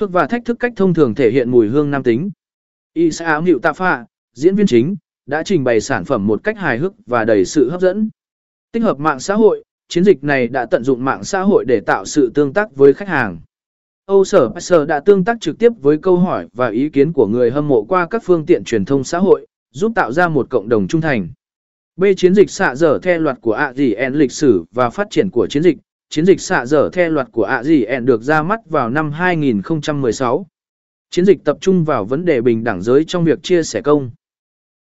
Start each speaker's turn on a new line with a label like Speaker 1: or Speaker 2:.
Speaker 1: Hước và thách thức cách thông thường thể hiện mùi hương nam tính. Isa Hiệu Tạ Phạ, diễn viên chính, đã trình bày sản phẩm một cách hài hước và đầy sự hấp dẫn. Tích hợp mạng xã hội, chiến dịch này đã tận dụng mạng xã hội để tạo sự tương tác với khách hàng. Âu Sở Passer đã tương tác trực tiếp với câu hỏi và ý kiến của người hâm mộ qua các phương tiện truyền thông xã hội, giúp tạo ra một cộng đồng trung thành. B. Chiến dịch xạ dở theo loạt của AGN lịch sử và phát triển của chiến dịch. Chiến dịch xạ dở theo loạt của AGN được ra mắt vào năm 2016. Chiến dịch tập trung vào vấn đề bình đẳng giới trong việc chia sẻ công.